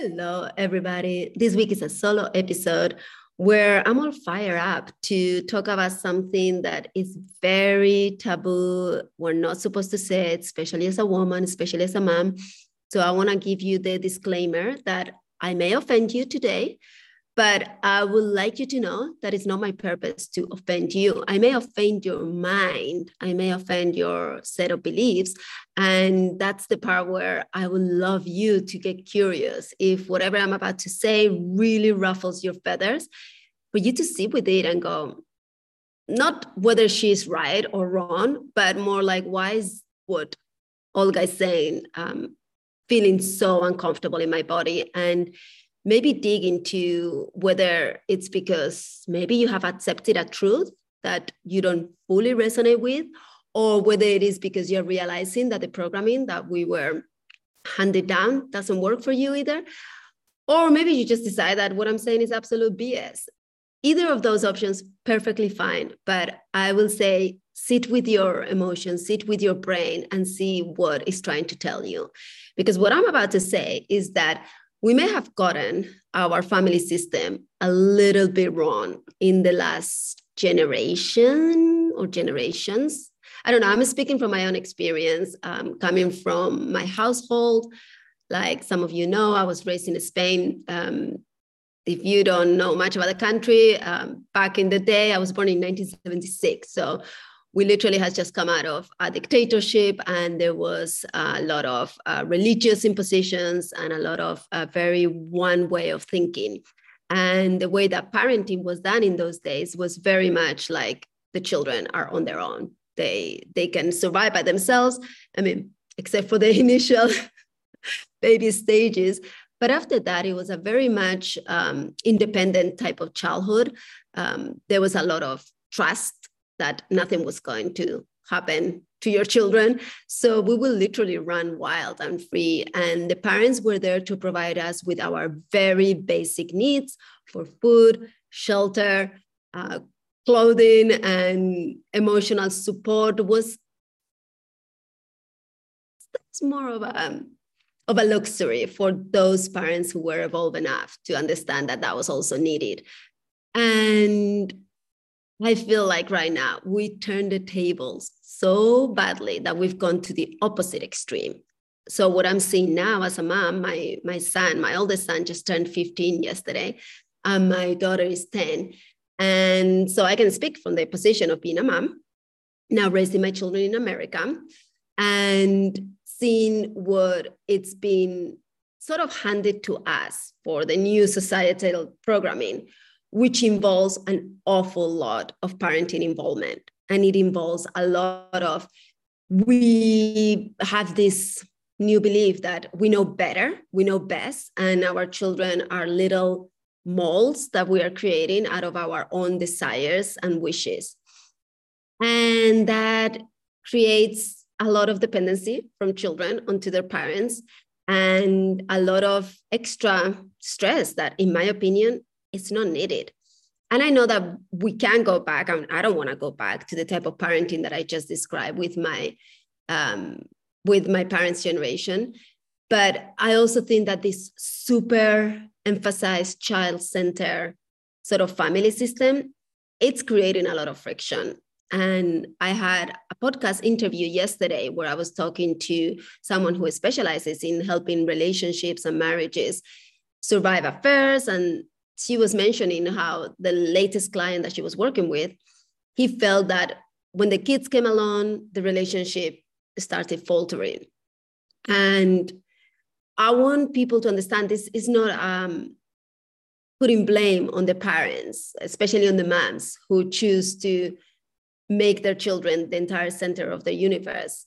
Hello, everybody. This week is a solo episode where I'm all fired up to talk about something that is very taboo. We're not supposed to say it, especially as a woman, especially as a mom. So I want to give you the disclaimer that I may offend you today, but I would like you to know that it's not my purpose to offend you. I may offend your mind, I may offend your set of beliefs. And that's the part where I would love you to get curious if whatever I'm about to say really ruffles your feathers, for you to sit with it and go, not whether she's right or wrong, but more like, why is what Olga is saying um, feeling so uncomfortable in my body? And maybe dig into whether it's because maybe you have accepted a truth that you don't fully resonate with, or whether it is because you're realizing that the programming that we were handed down doesn't work for you either. Or maybe you just decide that what I'm saying is absolute BS. Either of those options, perfectly fine. But I will say, sit with your emotions, sit with your brain, and see what is trying to tell you. Because what I'm about to say is that we may have gotten our family system a little bit wrong in the last generation or generations. I don't know. I'm speaking from my own experience, um, coming from my household. Like some of you know, I was raised in Spain. Um, if you don't know much about the country, um, back in the day, I was born in 1976. So we literally had just come out of a dictatorship and there was a lot of uh, religious impositions and a lot of uh, very one way of thinking. And the way that parenting was done in those days was very much like the children are on their own. They they can survive by themselves i mean except for the initial baby stages. But after that it was a very much um, independent type of childhood. Um, there was a lot of trust that nothing was going to happen to your children. So we will literally run wild and free. And the parents were there to provide us with our very basic needs for food, shelter, uh, clothing, and emotional support was that's more of a of a luxury for those parents who were evolved enough to understand that that was also needed. And I feel like right now we turn the tables so badly that we've gone to the opposite extreme. So what I'm seeing now as a mom, my my son, my oldest son just turned 15 yesterday, and my daughter is 10. And so I can speak from the position of being a mom, now raising my children in America, and seeing what it's been sort of handed to us for the new societal programming which involves an awful lot of parenting involvement. And it involves a lot of, we have this new belief that we know better, we know best, and our children are little molds that we are creating out of our own desires and wishes. And that creates a lot of dependency from children onto their parents and a lot of extra stress that, in my opinion, it's not needed. And I know that we can go back. I, mean, I don't want to go back to the type of parenting that I just described with my um, with my parents' generation. But I also think that this super emphasized child center sort of family system, it's creating a lot of friction. And I had a podcast interview yesterday where I was talking to someone who specializes in helping relationships and marriages survive affairs and she was mentioning how the latest client that she was working with, he felt that when the kids came along, the relationship started faltering. And I want people to understand this is not um, putting blame on the parents, especially on the moms who choose to make their children the entire center of the universe.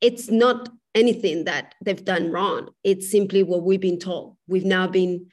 it's not anything that they've done wrong. It's simply what we've been told. We've now been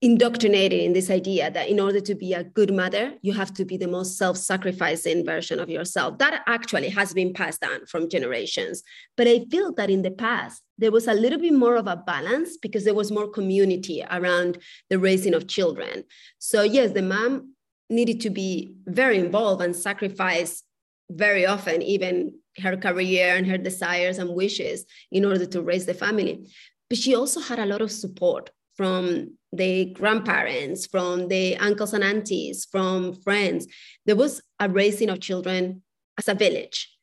indoctrinated in this idea that in order to be a good mother, you have to be the most self sacrificing version of yourself. That actually has been passed down from generations. But I feel that in the past, there was a little bit more of a balance because there was more community around the raising of children. So, yes, the mom needed to be very involved and sacrifice very often, even her career and her desires and wishes in order to raise the family. But she also had a lot of support from the grandparents, from the uncles and aunties, from friends. There was a raising of children as a village.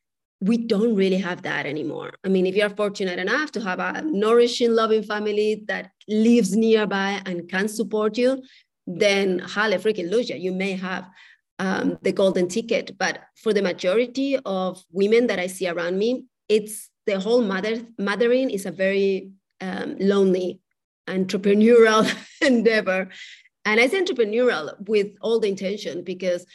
We don't really have that anymore. I mean, if you're fortunate enough to have a nourishing, loving family that lives nearby and can support you, then hallelujah, freaking lucia, you may have um, the golden ticket. But for the majority of women that I see around me, it's the whole mother mothering is a very um, lonely entrepreneurial endeavor. And I say entrepreneurial with all the intention because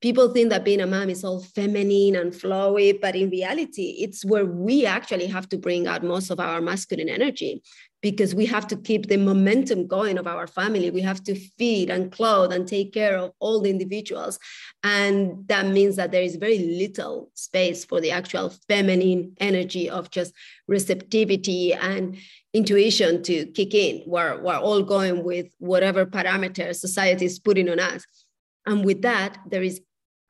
people think that being a mom is all feminine and flowy, but in reality, it's where we actually have to bring out most of our masculine energy because we have to keep the momentum going of our family. We have to feed and clothe and take care of all the individuals. And that means that there is very little space for the actual feminine energy of just receptivity and intuition to kick in. We're, we're all going with whatever parameters society is putting on us. And with that, there is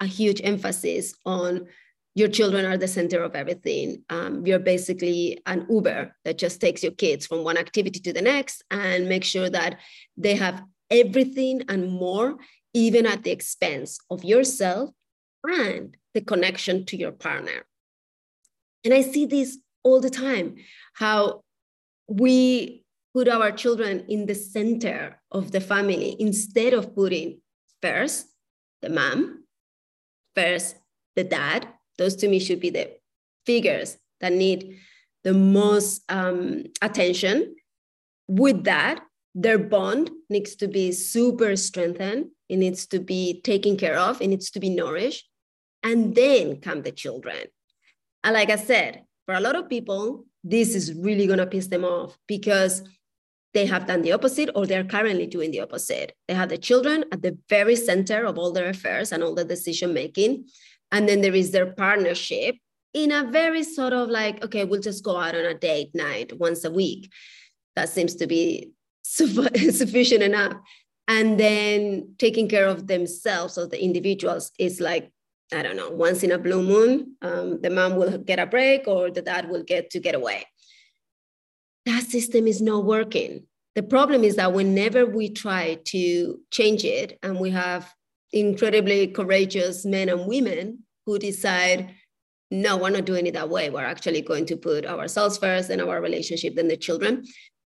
a huge emphasis on your children are the center of everything. Um, you're basically an Uber that just takes your kids from one activity to the next and make sure that they have everything and more, even at the expense of yourself and the connection to your partner. And I see this all the time how we put our children in the center of the family instead of putting first the mom, first the dad, those to me should be the figures that need the most um, attention. With that, their bond needs to be super strengthened. It needs to be taken care of. It needs to be nourished. And then come the children. And like I said, for a lot of people, this is really going to piss them off because they have done the opposite or they're currently doing the opposite. They have the children at the very center of all their affairs and all the decision making. And then there is their partnership in a very sort of like, okay, we'll just go out on a date night once a week. That seems to be sufficient enough. And then taking care of themselves or the individuals is like, I don't know, once in a blue moon, um, the mom will get a break or the dad will get to get away. That system is not working. The problem is that whenever we try to change it and we have incredibly courageous men and women who decide, no, we're not doing it that way. We're actually going to put ourselves first and our relationship, then the children.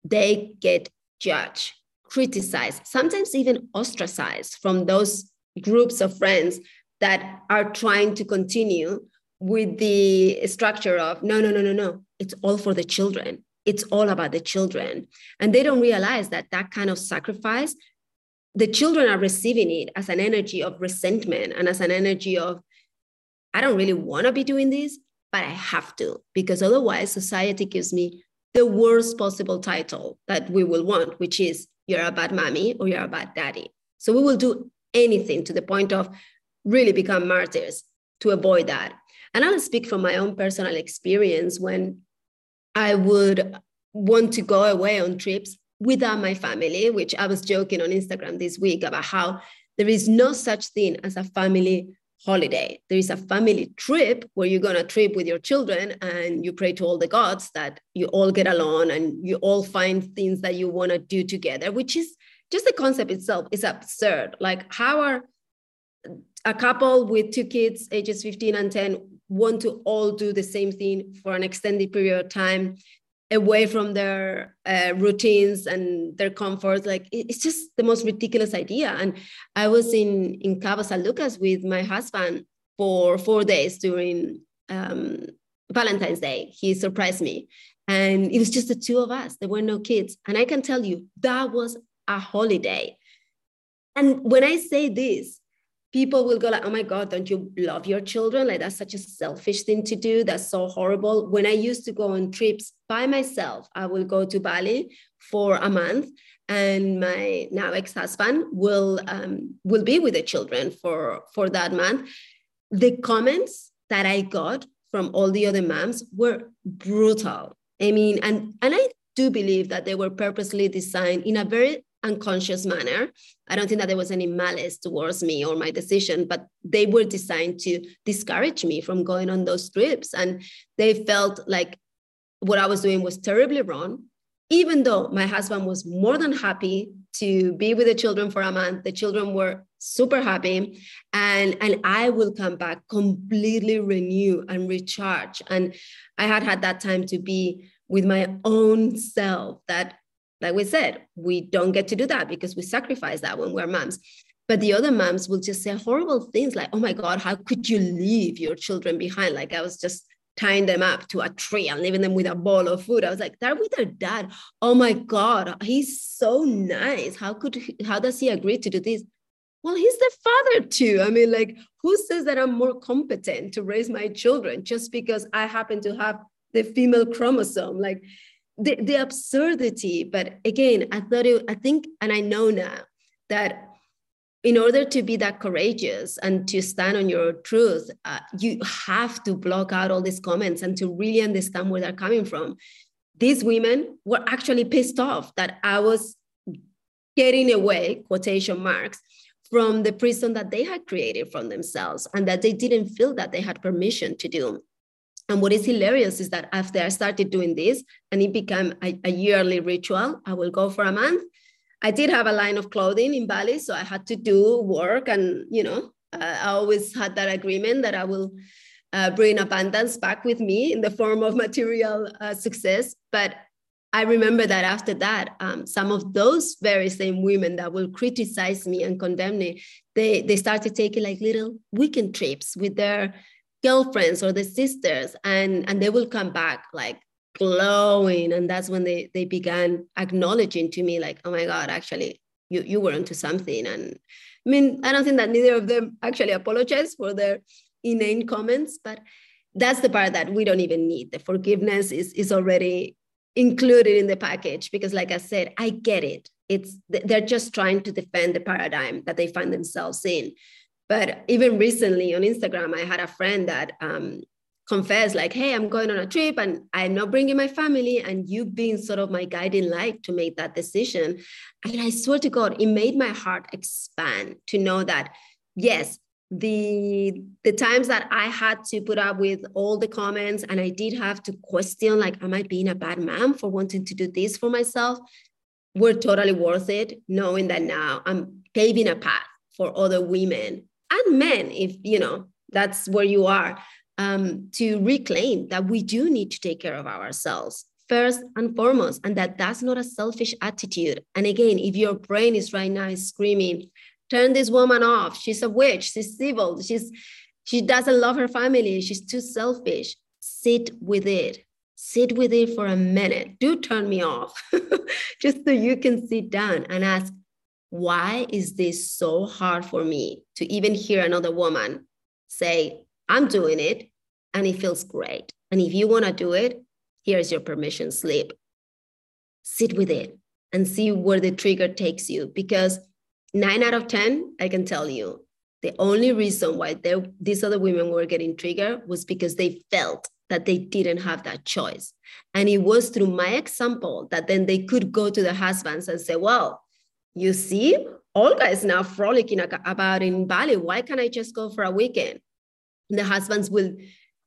They get judged, criticized, sometimes even ostracized from those groups of friends that are trying to continue with the structure of no, no, no, no, no. It's all for the children. It's all about the children. And they don't realize that that kind of sacrifice the children are receiving it as an energy of resentment and as an energy of, I don't really want to be doing this, but I have to, because otherwise society gives me the worst possible title that we will want, which is you're a bad mommy or you're a bad daddy. So we will do anything to the point of really become martyrs to avoid that. And I'll speak from my own personal experience when I would want to go away on trips without my family, which I was joking on Instagram this week about how there is no such thing as a family holiday. There is a family trip where you're going to trip with your children and you pray to all the gods that you all get along and you all find things that you want to do together, which is just the concept itself is absurd. Like, how are a couple with two kids, ages 15 and 10, want to all do the same thing for an extended period of time away from their uh, routines and their comforts. Like it's just the most ridiculous idea. And i was in in cabo san lucas with my husband for four days during um, valentine's day. He surprised me. And it was just the two of us. There were no kids. And i can tell you that was a holiday. And when i say this people will go like, oh my God, don't you love your children? Like that's such a selfish thing to do. That's so horrible. When I used to go on trips by myself, I will go to Bali for a month and my now ex-husband will um, will be with the children for for that month. The comments that I got from all the other moms were brutal. I mean, and and I do believe that they were purposely designed in a very unconscious manner. I don't think that there was any malice towards me or my decision, but they were designed to discourage me from going on those trips. And they felt like what I was doing was terribly wrong. Even though my husband was more than happy to be with the children for a month, the children were super happy. And, and I will come back completely renewed and recharge. And I had had that time to be with my own self that like we said, we don't get to do that because we sacrifice that when we're moms. But the other moms will just say horrible things like, oh my God, how could you leave your children behind? Like I was just tying them up to a tree and leaving them with a bowl of food. I was like, they're with their dad. Oh my God, he's so nice. How could he, how does he agree to do this? Well, he's the father too. I mean, like, who says that I'm more competent to raise my children just because I happen to have the female chromosome? Like, the, the absurdity but again i thought it, i think and i know now that in order to be that courageous and to stand on your truth uh, you have to block out all these comments and to really understand where they're coming from. These women were actually pissed off that i was getting away quotation marks from the prison that they had created from themselves and that they didn't feel that they had permission to do and what is hilarious is that after I started doing this and it became a, a, yearly ritual, I will go for a month. I did have a line of clothing in Bali, so I had to do work. And, you know, uh, I always had that agreement that I will uh, bring abundance back with me in the form of material uh, success. But I remember that after that, um, some of those very same women that will criticize me and condemn me, they, they started taking like little weekend trips with their girlfriends or the sisters and and they will come back like glowing. And that's when they they began acknowledging to me like oh my god actually you you were onto something. And i mean i don't think that neither of them actually apologized for their inane comments but that's the part that we don't even need. The forgiveness is is already included in the package because like i said i get it. It's they're just trying to defend the paradigm that they find themselves in but even recently on Instagram, I had a friend that um, confessed, like, hey, I'm going on a trip and I'm not bringing my family. And you being sort of my guiding light to make that decision. And I swear to God, it made my heart expand to know that, yes, the the times that i had to put up with all the comments and i did have to question like am i being a bad mom for wanting to do this for myself were totally worth it knowing that now i'm paving a path for other women and men, if you know that's where you are, um, to reclaim that we do need to take care of ourselves first and foremost, and that that's not a selfish attitude. And again, if your brain is right now screaming, turn this woman off, she's a witch, she's evil, she's she doesn't love her family, she's too selfish. Sit with it. Sit with it for a minute. Do turn me off, just so you can sit down and ask, why is this so hard for me to even hear another woman say, I'm doing it and it feels great. And if you want to do it, here's your permission slip. Sit with it and see where the trigger takes you. Because nine out of 10, I can tell you, the only reason why these other women were getting triggered was because they felt that they didn't have that choice. And it was through my example that then they could go to their husbands and say, well, you see, Olga is now frolicking about in Bali. Why can't I just go for a weekend? And the husbands will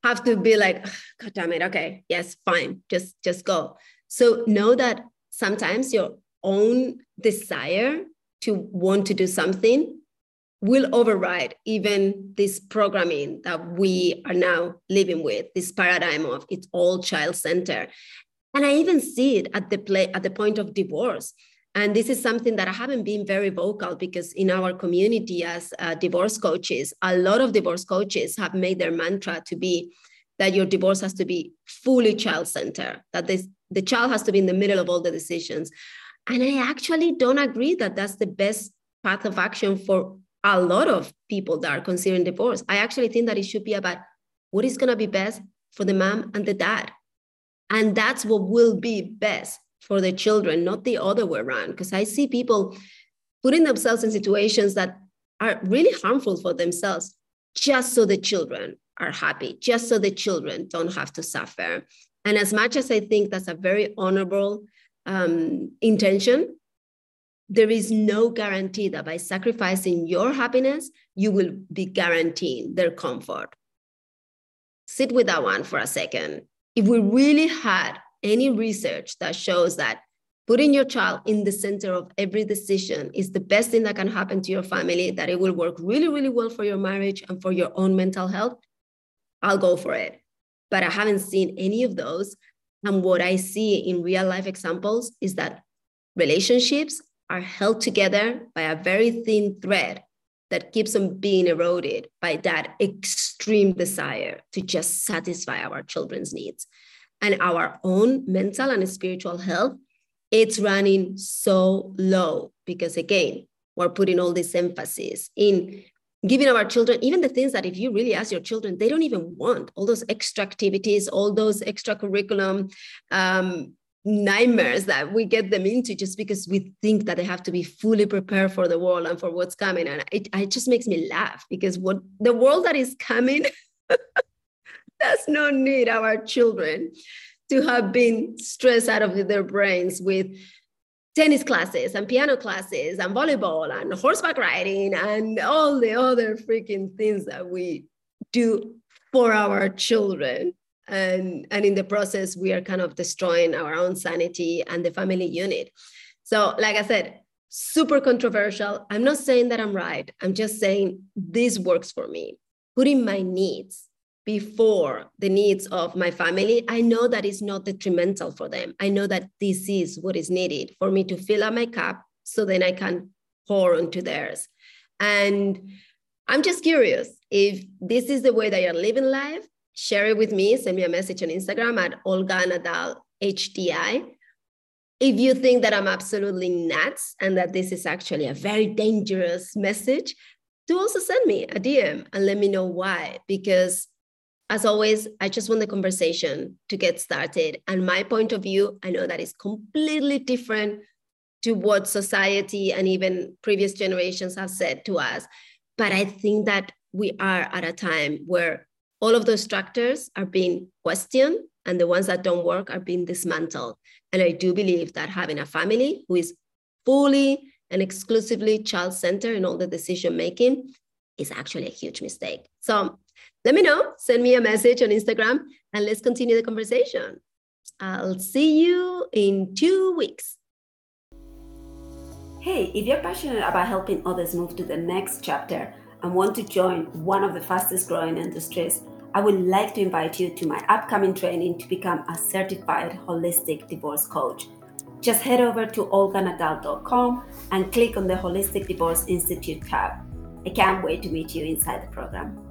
have to be like, God damn it, okay, yes, fine, just just go. So know that sometimes your own desire to want to do something will override even this programming that we are now living with, this paradigm of it's all child center. And I even see it at the play at the point of divorce. And this is something that I haven't been very vocal because in our community as uh, divorce coaches, a lot of divorce coaches have made their mantra to be that your divorce has to be fully child centered, that this, the child has to be in the middle of all the decisions. And I actually don't agree that that's the best path of action for a lot of people that are considering divorce. I actually think that it should be about what is going to be best for the mom and the dad. And that's what will be best for the children, not the other way around. Because I see people putting themselves in situations that are really harmful for themselves just so the children are happy, just so the children don't have to suffer. And as much as I think that's a very honorable um, intention, there is no guarantee that by sacrificing your happiness, you will be guaranteeing their comfort. Sit with that one for a second. If we really had any research that shows that putting your child in the center of every decision is the best thing that can happen to your family, that it will work really, really well for your marriage and for your own mental health, I'll go for it. But I haven't seen any of those. And what I see in real life examples is that relationships are held together by a very thin thread that keeps on being eroded by that extreme desire to just satisfy our children's needs. And our own mental and spiritual health, it's running so low because, again, we're putting all this emphasis in giving our children even the things that if you really ask your children they don't even want all those extra activities all those extra curriculum um, nightmares that we get them into just because we think that they have to be fully prepared for the world and for what's coming. And it, it just makes me laugh because what the world that is coming does not need our children to have been stressed out of their brains with tennis classes and piano classes and volleyball and horseback riding and all the other freaking things that we do for our children. And and in the process we are kind of destroying our own sanity and the family unit. So like i said super controversial. I'm not saying that i'm right. I'm just saying this works for me. Putting my needs before the needs of my family i know that it's not detrimental for them i know that this is what is needed for me to fill up my cup so then i can pour onto theirs and i'm just curious if this is the way that you're living life share it with me. Send me a message on Instagram at Olga Nadal HDI. If you think that I'm absolutely nuts and that this is actually a very dangerous message, do also send me a DM and let me know why. Because as always, I just want the conversation to get started. And my point of view, I know that is completely different to what society and even previous generations have said to us. But I think that we are at a time where all of those structures are being questioned and the ones that don't work are being dismantled. And I do believe that having a family who is fully and exclusively child centered in all the decision making is actually a huge mistake. So let me know, send me a message on Instagram, and let's continue the conversation. I'll see you in two weeks. Hey, if you're passionate about helping others move to the next chapter and want to join one of the fastest growing industries, I would like to invite you to my upcoming training to become a certified holistic divorce coach. Just head over to olganadal.com and click on the Holistic Divorce Institute tab. I can't wait to meet you inside the program.